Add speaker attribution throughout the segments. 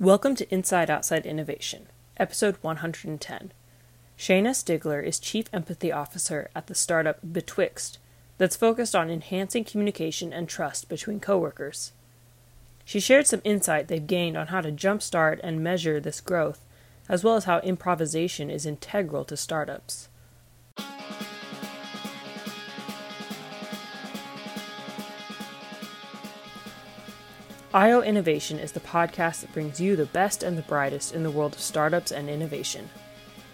Speaker 1: Welcome to Inside Outside Innovation, episode 110. Shayna Stigler is Chief Empathy Officer at the startup Betwixt, that's focused on enhancing communication and trust between coworkers. She shared some insight they've gained on how to jumpstart and measure this growth, as well as how improvisation is integral to startups. IO Innovation is the podcast that brings you the best and the brightest in the world of startups and innovation.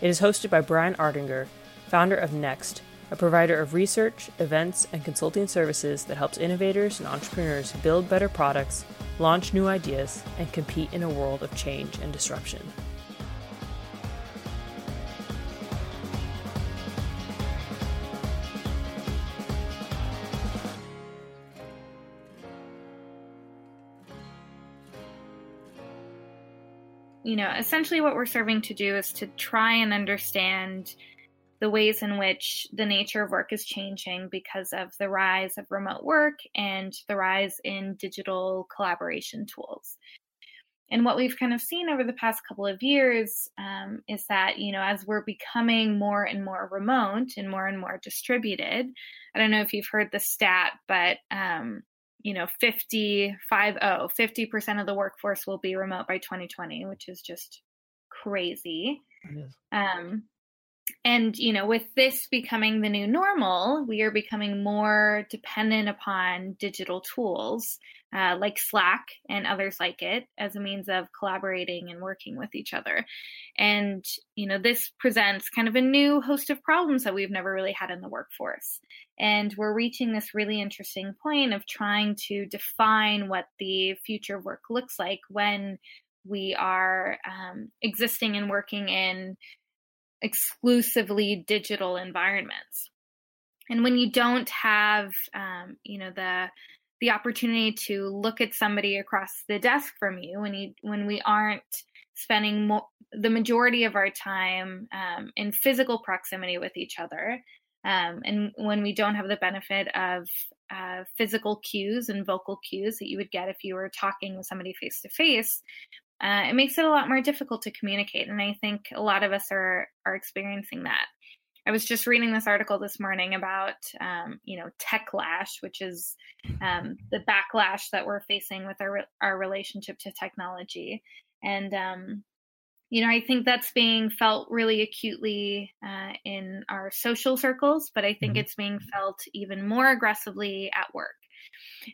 Speaker 1: It is hosted by Brian Ardinger, founder of Next, a provider of research, events, and consulting services that helps innovators and entrepreneurs build better products, launch new ideas, and compete in a world of change and disruption.
Speaker 2: You know, essentially what we're serving to do is to try and understand the ways in which the nature of work is changing because of the rise of remote work and the rise in digital collaboration tools. And what we've kind of seen over the past couple of years um, is that, you know, as we're becoming more and more remote and more and more distributed, I don't know if you've heard the stat, but um, you know 50 50% of the workforce will be remote by 2020 which is just crazy. Um and you know with this becoming the new normal we are becoming more dependent upon digital tools uh, like slack and others like it as a means of collaborating and working with each other. And you know this presents kind of a new host of problems that we've never really had in the workforce. And we're reaching this really interesting point of trying to define what the future work looks like when we are um, existing and working in exclusively digital environments. And when you don't have, um, you know, the the opportunity to look at somebody across the desk from you, when you when we aren't spending more, the majority of our time um, in physical proximity with each other, um, and when we don't have the benefit of uh, physical cues and vocal cues that you would get if you were talking with somebody face to face, it makes it a lot more difficult to communicate. And I think a lot of us are are experiencing that. I was just reading this article this morning about, um, you know, techlash, which is um, the backlash that we're facing with our our relationship to technology, and um, you know, I think that's being felt really acutely uh, in our social circles, but I think mm-hmm. it's being felt even more aggressively at work.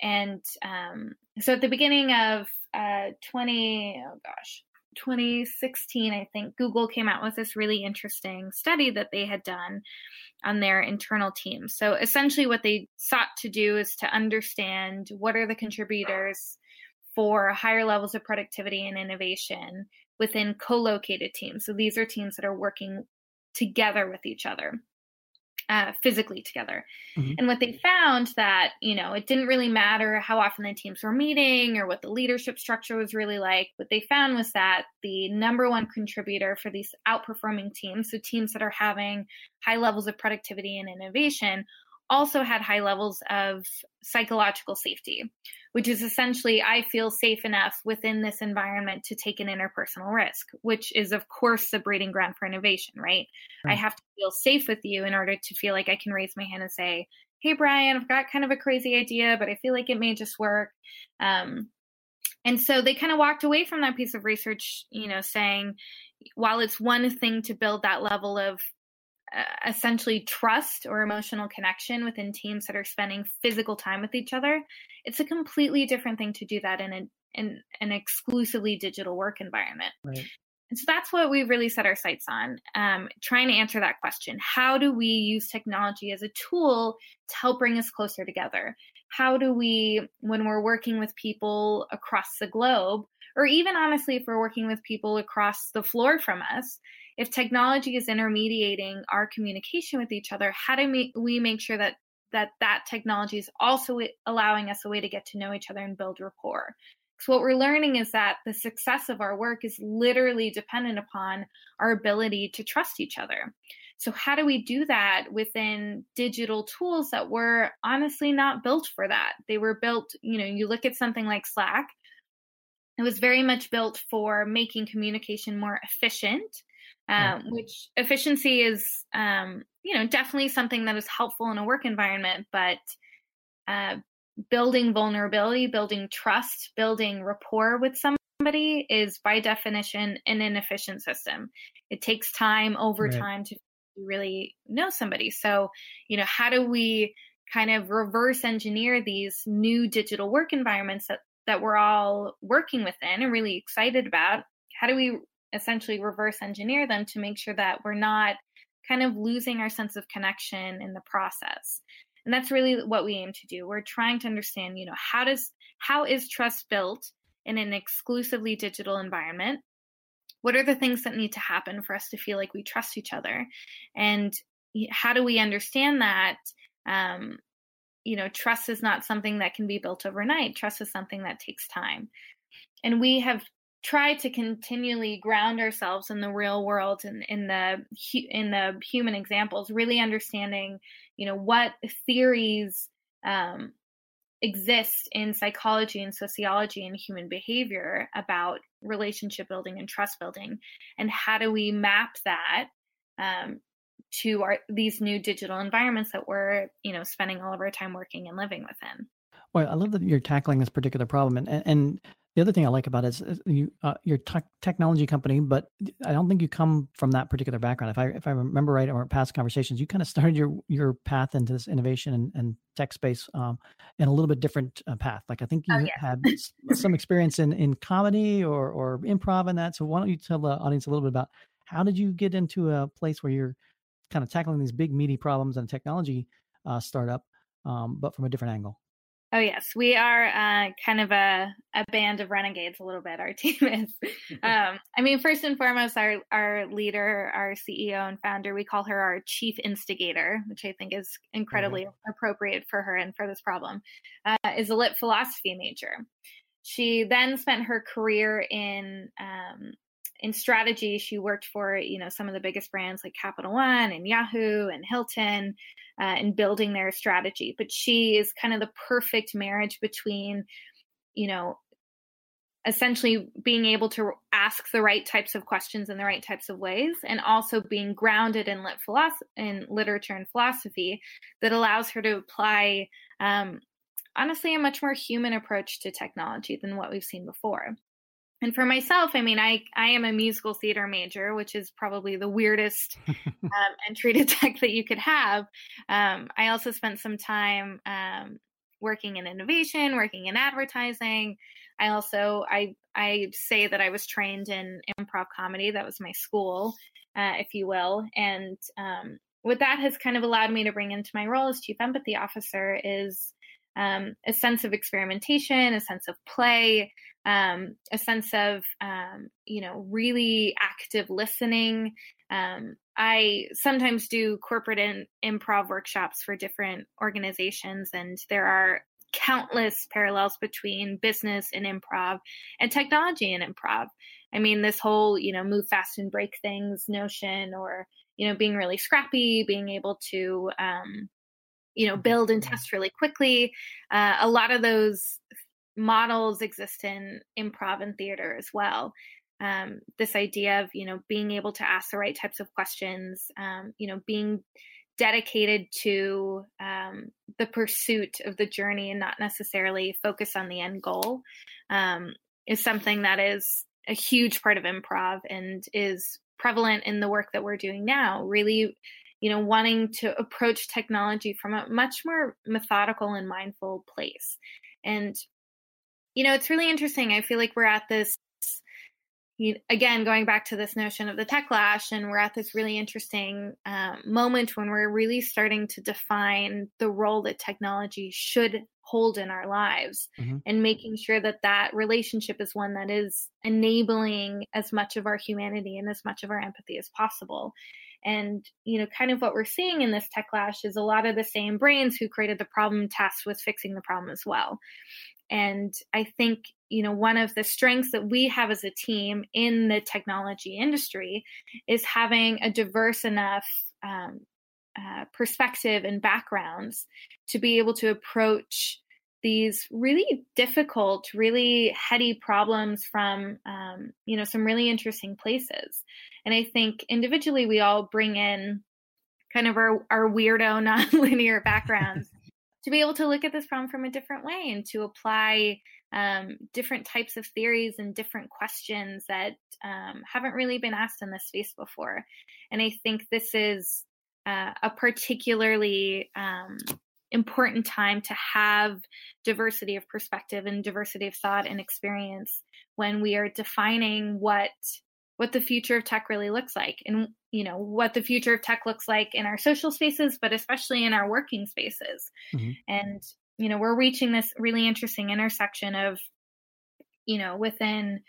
Speaker 2: And um, so at the beginning of uh, 20, oh gosh, 2016, I think Google came out with this really interesting study that they had done on their internal team. So essentially, what they sought to do is to understand what are the contributors for higher levels of productivity and innovation within co-located teams. So these are teams that are working together with each other. Uh, physically together. Mm-hmm. And what they found that, you know, it didn't really matter how often the teams were meeting or what the leadership structure was really like. What they found was that the number one contributor for these outperforming teams, so teams that are having high levels of productivity and innovation, also had high levels of psychological safety, which is essentially I feel safe enough within this environment to take an interpersonal risk, which is, of course, the breeding ground for innovation, right? right? I have to feel safe with you in order to feel like I can raise my hand and say, Hey, Brian, I've got kind of a crazy idea, but I feel like it may just work. Um, and so they kind of walked away from that piece of research, you know, saying, while it's one thing to build that level of essentially trust or emotional connection within teams that are spending physical time with each other it's a completely different thing to do that in an in an exclusively digital work environment. Right. and so that's what we really set our sights on um, trying to answer that question. How do we use technology as a tool to help bring us closer together? How do we when we're working with people across the globe or even honestly if we're working with people across the floor from us if technology is intermediating our communication with each other, how do we make sure that that that technology is also allowing us a way to get to know each other and build rapport? So what we're learning is that the success of our work is literally dependent upon our ability to trust each other. So how do we do that within digital tools that were honestly not built for that? They were built, you know, you look at something like Slack, it was very much built for making communication more efficient um, which efficiency is um, you know definitely something that is helpful in a work environment but uh, building vulnerability building trust building rapport with somebody is by definition an inefficient system. It takes time over right. time to really know somebody. So you know how do we kind of reverse engineer these new digital work environments that that we're all working within and really excited about? How do we essentially reverse engineer them to make sure that we're not kind of losing our sense of connection in the process. And that's really what we aim to do. We're trying to understand you know how does how is trust built in an exclusively digital environment? What are the things that need to happen for us to feel like we trust each other? And how do we understand that um, you know trust is not something that can be built overnight. Trust is something that takes time. And we have try to continually ground ourselves in the real world and in the in the human examples really understanding you know what theories um, exist in psychology and sociology and human behavior about relationship building and trust building. And how do we map that um, to our these new digital environments that we're you know spending all of our time working and living within?
Speaker 3: Well i love that you're tackling this particular problem and, and the other thing I like about it is you, uh, your te- technology company, but I don't think you come from that particular background. If I if I remember right, or past conversations, you kind of started your your path into this innovation and, and tech space um, in a little bit different uh, path. Like I think you oh, yeah. had some experience in in comedy or or improv and that. So why don't you tell the audience a little bit about how did you get into a place where you're kind of tackling these big meaty problems in a technology uh, startup, um, but from a different angle?
Speaker 2: Oh yes, we are uh, kind of a, a band of renegades. A little bit, our team is. Um, I mean, first and foremost, our our leader, our CEO and founder, we call her our chief instigator, which I think is incredibly mm-hmm. appropriate for her and for this problem. Uh, is a lit philosophy major. She then spent her career in um, in strategy. She worked for you know some of the biggest brands like Capital One and Yahoo and Hilton uh, in building their strategy. But she is kind of the perfect marriage between, you know, essentially being able to ask the right types of questions in the right types of ways and also being grounded in lit philosophy in literature and philosophy that allows her to apply um, honestly a much more human approach to technology than what we've seen before and for myself i mean i i am a musical theater major which is probably the weirdest um, entry to tech that you could have. Um, i also spent some time um, working in innovation working in advertising. I also i i say that i was trained in improv comedy. That was my school uh, if you will. And um, what that has kind of allowed me to bring into my role as chief empathy officer is um, a sense of experimentation, a sense of play, um, a sense of um, you know really active listening. Um, I sometimes do corporate improv workshops for different organizations, and there are countless parallels between business and improv and technology and improv. I mean, this whole you know move fast and break things notion, or you know being really scrappy, being able to um, you know build and test really quickly. Uh, a lot of those models exist in improv and theater as well. Um, this idea of you know being able to ask the right types of questions um, you know being dedicated to um, the pursuit of the journey and not necessarily focus on the end goal um, is something that is a huge part of improv and is prevalent in the work that we're doing now. Really you know, wanting to approach technology from a much more methodical and mindful place. And, you know, it's really interesting. I feel like we're at this, you, again, going back to this notion of the techlash, and we're at this really interesting um, moment when we're really starting to define the role that technology should hold in our lives mm-hmm. and making sure that that relationship is one that is enabling as much of our humanity and as much of our empathy as possible and, you know, kind of what we're seeing in this techlash is a lot of the same brains who created the problem tasked with fixing the problem as well. And I think, you know, one of the strengths that we have as a team in the technology industry is having a diverse enough um, uh, perspective and backgrounds to be able to approach these really difficult, really heady problems from, um, you know, some really interesting places. And I think individually we all bring in kind of our, our weirdo, nonlinear backgrounds to be able to look at this problem from a different way and to apply um, different types of theories and different questions that um, haven't really been asked in this space before. And I think this is uh, a particularly um, important time to have diversity of perspective and diversity of thought and experience when we are defining what what the future of tech really looks like and you know what the future of tech looks like in our social spaces but especially in our working spaces mm-hmm. and you know we're reaching this really interesting intersection of you know within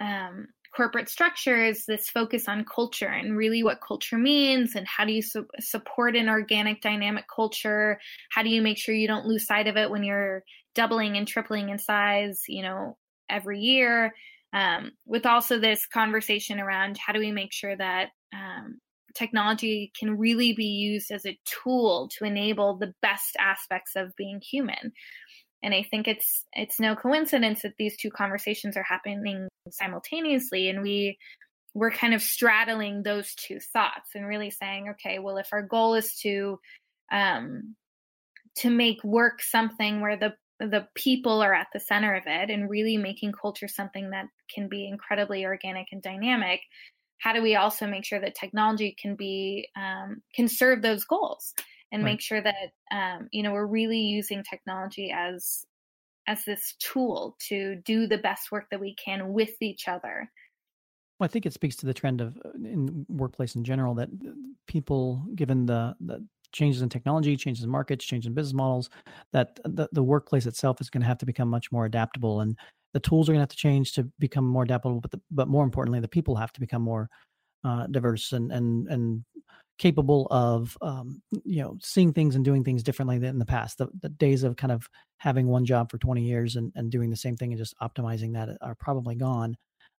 Speaker 2: um, corporate structures this focus on culture and really what culture means and how do you su- support an organic dynamic culture? How do you make sure you don't lose sight of it when you're doubling and tripling in size you know every year? Um, with also this conversation around how do we make sure that um, technology can really be used as a tool to enable the best aspects of being human and i think it's it's no coincidence that these two conversations are happening simultaneously and we we're kind of straddling those two thoughts and really saying okay well if our goal is to um to make work something where the the people are at the center of it and really making culture something that can be incredibly organic and dynamic how do we also make sure that technology can be um, can serve those goals and right. make sure that um, you know we're really using technology as as this tool to do the best work that we can with each other
Speaker 3: well, I think it speaks to the trend of uh, in workplace in general that uh, people, given the, the changes in technology, changes in markets, changes in business models, that the, the workplace itself is going to have to become much more adaptable. And the tools are going to have to change to become more adaptable, but the, but more importantly, the people have to become more uh, diverse and and and capable of um, you know seeing things and doing things differently than in the past. The, the days of kind of having one job for 20 years and, and doing the same thing and just optimizing that are probably gone,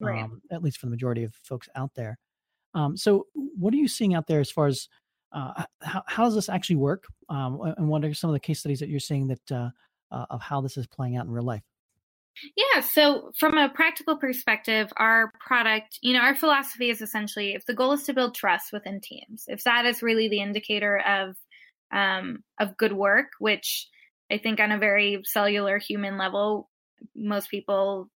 Speaker 3: right. um, at least for the majority of folks out there. Um, so, what are you seeing out there as far as uh, how, how does this actually work? Um, and what are some of the case studies that you're seeing that uh, uh, of how this is playing out in real life?
Speaker 2: Yeah, so from a practical perspective, our product, you know, our philosophy is essentially if the goal is to build trust within teams, if that is really the indicator of um, of good work, which I think on a very cellular human level, most people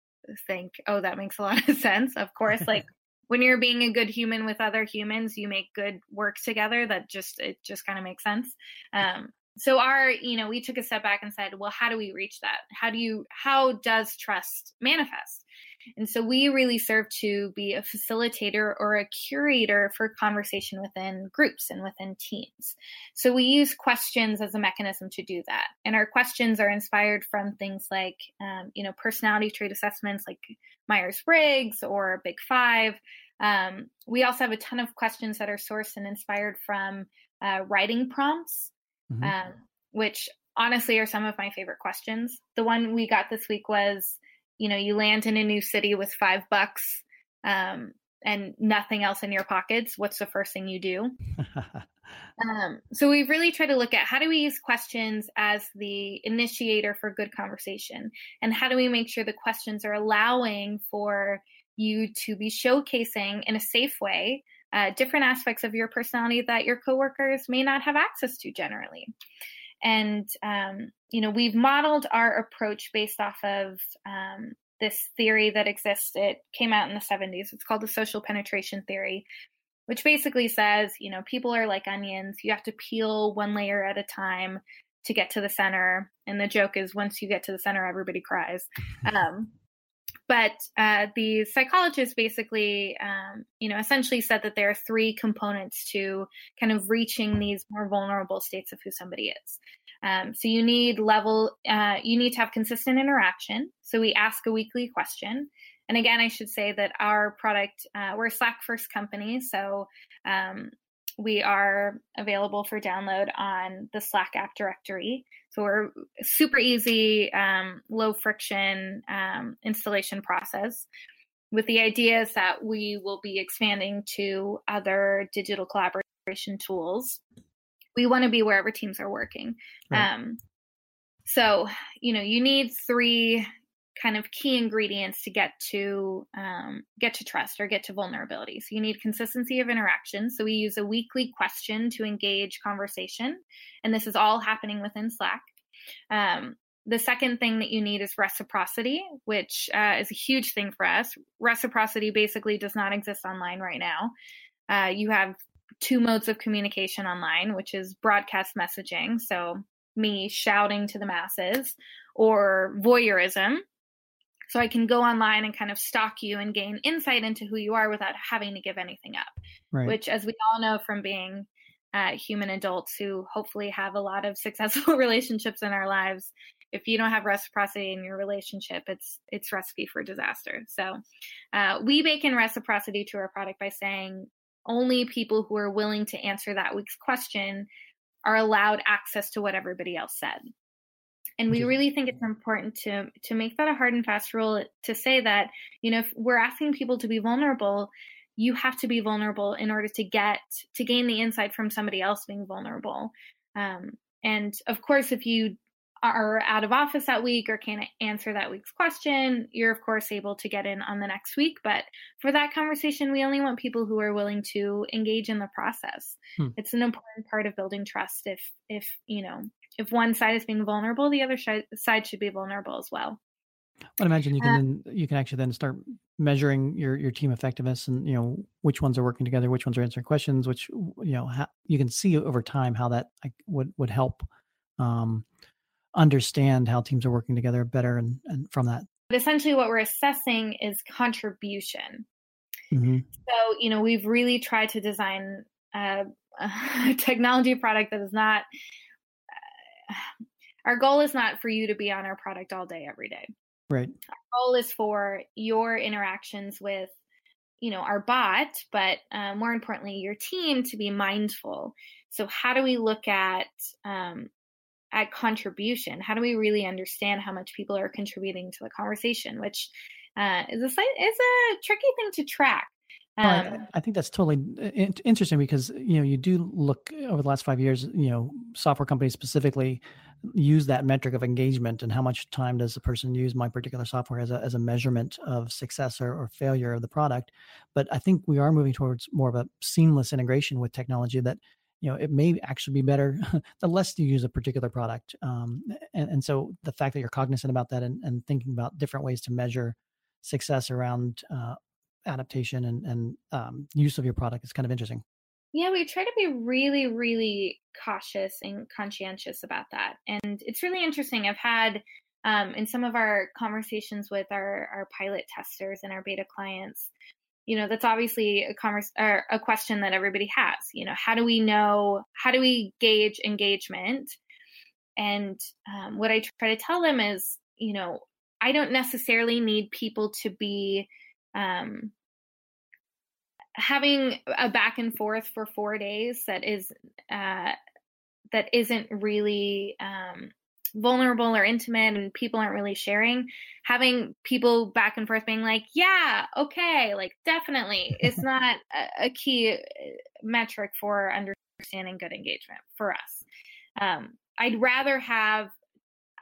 Speaker 2: think, oh, that makes a lot of sense. Of course, like when you're being a good human with other humans, you make good work together. That just it just kind of makes sense. Um, so our you know we took a step back and said well how do we reach that how do you how does trust manifest and so we really serve to be a facilitator or a curator for conversation within groups and within teams. So we use questions as a mechanism to do that. And our questions are inspired from things like, um, you know, personality trait assessments like Myers Briggs or Big Five. Um, we also have a ton of questions that are sourced and inspired from uh, writing prompts mm-hmm. um, which honestly are some of my favorite questions. The one we got this week was, you know, you land in a new city with five bucks um, and nothing else in your pockets. What's the first thing you do? um, so we've really try to look at how do we use questions as the initiator for good conversation, and how do we make sure the questions are allowing for you to be showcasing in a safe way uh, different aspects of your personality that your coworkers may not have access to generally. And, um, you know, we've modeled our approach based off of um, this theory that exists. It came out in the 70s. It's called the social penetration theory, which basically says, you know, people are like onions. You have to peel one layer at a time to get to the center. And the joke is once you get to the center, everybody cries. Um, but uh, the psychologist basically, um, you know, essentially said that there are three components to kind of reaching these more vulnerable states of who somebody is. Um, so you need level, uh, you need to have consistent interaction. So we ask a weekly question. And again, I should say that our product, uh, we're a Slack first company. So um, we are available for download on the Slack app directory. So we're super easy, um, low friction um, installation process. With the idea is that we will be expanding to other digital collaboration tools, we want to be wherever teams are working. Right. Um, So, you know, you need three kind of key ingredients to get to um, get to trust or get to vulnerability. So you need consistency of interaction. So we use a weekly question to engage conversation, and this is all happening within Slack. Um, the second thing that you need is reciprocity, which uh, is a huge thing for us. Reciprocity basically does not exist online right now. Uh, you have two modes of communication online, which is broadcast messaging, so me shouting to the masses, or voyeurism. So I can go online and kind of stalk you and gain insight into who you are without having to give anything up. Right. Which, as we all know from being uh, human adults who hopefully have a lot of successful relationships in our lives, if you don't have reciprocity in your relationship, it's it's recipe for disaster. So uh, we bake in reciprocity to our product by saying only people who are willing to answer that week's question are allowed access to what everybody else said. And we really think it's important to to make that a hard and fast rule to say that, you know, if we're asking people to be vulnerable, you have to be vulnerable in order to get to gain the insight from somebody else being vulnerable. Um, and of course, if you are out of office that week or can't answer that week's question, you're of course able to get in on the next week. But for that conversation, we only want people who are willing to engage in the process. Hmm. It's an important part of building trust. If if you know if one side is being vulnerable, the other sh- side should be vulnerable as well.
Speaker 3: I imagine you can uh, you can actually then start measuring your your team effectiveness and you know which ones are working together, which ones are answering questions, which you know how, you can see over time how that like, would would help um, understand how teams are working together better and, and from that.
Speaker 2: But essentially, what we're assessing is contribution. Mm-hmm. So, you know, we've really tried to design a, a technology product that is not. Uh, our goal is not for you to be on our product all day, every day.
Speaker 3: Right.
Speaker 2: Our goal is for your interactions with, you know, our bot, but uh, more importantly, your team to be mindful. So, how do we look at um, at contribution? How do we really understand how much people are contributing to the conversation, which uh, is a is a tricky thing to track.
Speaker 3: Um, well, I, think that's totally uh, interesting because you know you do look over the last five years. You know, software companies specifically use that metric of engagement and how much time does a person use my particular software as a as a measurement of success or, or failure of the product. But I think we are moving towards more of a seamless integration with technology that you know it may actually be better the less you use a particular product um, and, and so the fact that you're cognizant about that and, and thinking about different ways to measure success around uh, adaptation and, and um, use of your product is kind of interesting.
Speaker 2: Yeah we try to be really really cautious and conscientious about that and it's really interesting i've had um, in some of our conversations with our, our pilot testers and our beta clients you know that's obviously a converse or a question that everybody has you know how do we know how do we gauge engagement? And um, what i try to tell them is you know i don't necessarily need people to be um, having a back and forth for four days that is uh, that isn't really um, vulnerable or intimate and people aren't really sharing having people back and forth being like yeah okay like definitely. It's not a, a, key uh, metric for understanding good engagement for us. Um, i'd rather have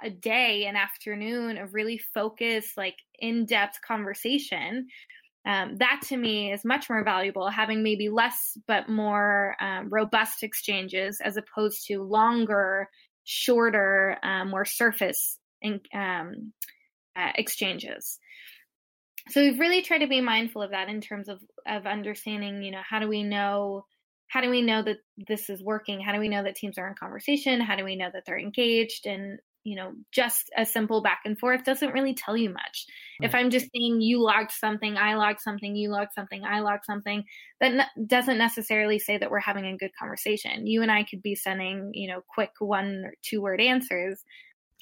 Speaker 2: a day an afternoon of really focused like in-depth conversation. Um, that to me is much more valuable having maybe less but more um, robust exchanges as opposed to longer shorter, um, more surface in, um, uh, exchanges. So we've really tried to be mindful of that in terms of of understanding, you know, how do we know how do we know that this is working? How do we know that teams are in conversation? How do we know that they're engaged? And you know, just a simple back and forth doesn't really tell you much. Right. If I'm just saying you logged something, I logged something, you logged something, I logged something, that doesn't necessarily say that we're having a good conversation. You and I could be sending, you know, quick one or two word answers,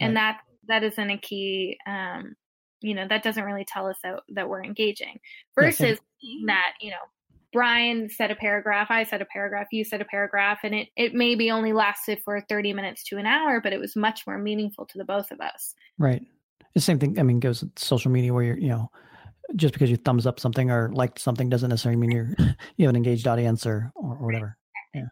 Speaker 2: right. and that that isn't a key. Um, you know, that doesn't really tell us that that we're engaging. Versus that, you know, Brian said a paragraph, I said a paragraph, you said a paragraph, and it, it maybe only lasted for 30 minutes to an hour, but it was much more meaningful to the both of us.
Speaker 3: Right. The same thing, I mean, goes with social media where you're, you know, just because you thumbs up something or liked something doesn't necessarily mean you're you have an engaged audience or, or, or whatever. Yeah.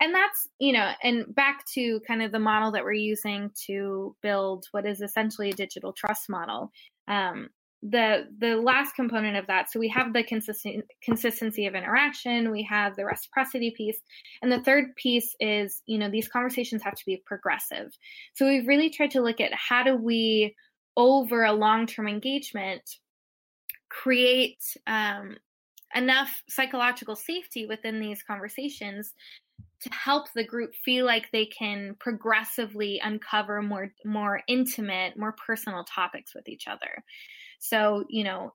Speaker 2: And that's that's you know and back to kind of the model that we're using to build what is essentially a digital trust model um, the the last component of that. So we have the consistent consistency of interaction we have the reciprocity piece and the third piece is you know these conversations have to be progressive. So we've really tried to look at how do we over a long-term engagement create um, enough psychological safety within these conversations to help the group feel like they can progressively uncover more more intimate more personal topics with each other so, you know,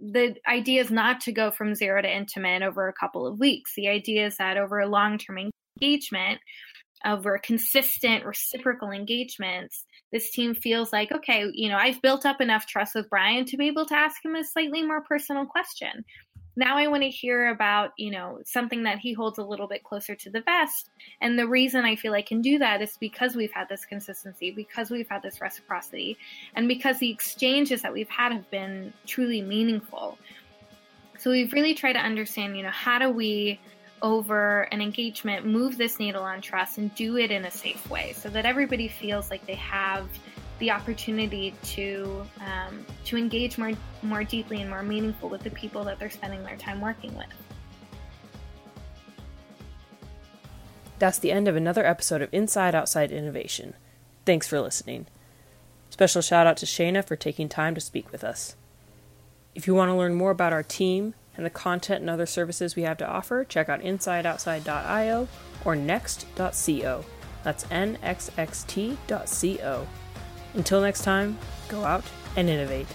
Speaker 2: the idea is not to go from zero to intimate over a couple of weeks. The idea is that over a long term engagement, over consistent reciprocal engagements, this team feels like, okay, you know, I've built up enough trust with Brian to be able to ask him a slightly more personal question now I want to hear about, you know, something that he holds a little bit closer to the vest. And the reason I feel I can do that is because we've had this consistency, because we've had this reciprocity, and because the exchanges that we've had have been truly meaningful. So we've really tried to understand, you know, how do we over an engagement move this needle on trust and do it in a safe way so that everybody feels like they have the opportunity to um, to engage more more deeply and more meaningful with the people that they're spending their time working with.
Speaker 1: That's the end of another episode of Inside Outside Innovation. Thanks for listening. Special shout out to Shayna for taking time to speak with us. If you want to learn more about our team and the content and other services we have to offer, check out insideoutside.io or next.co. That's nxxt.co. Until next time, go out and innovate.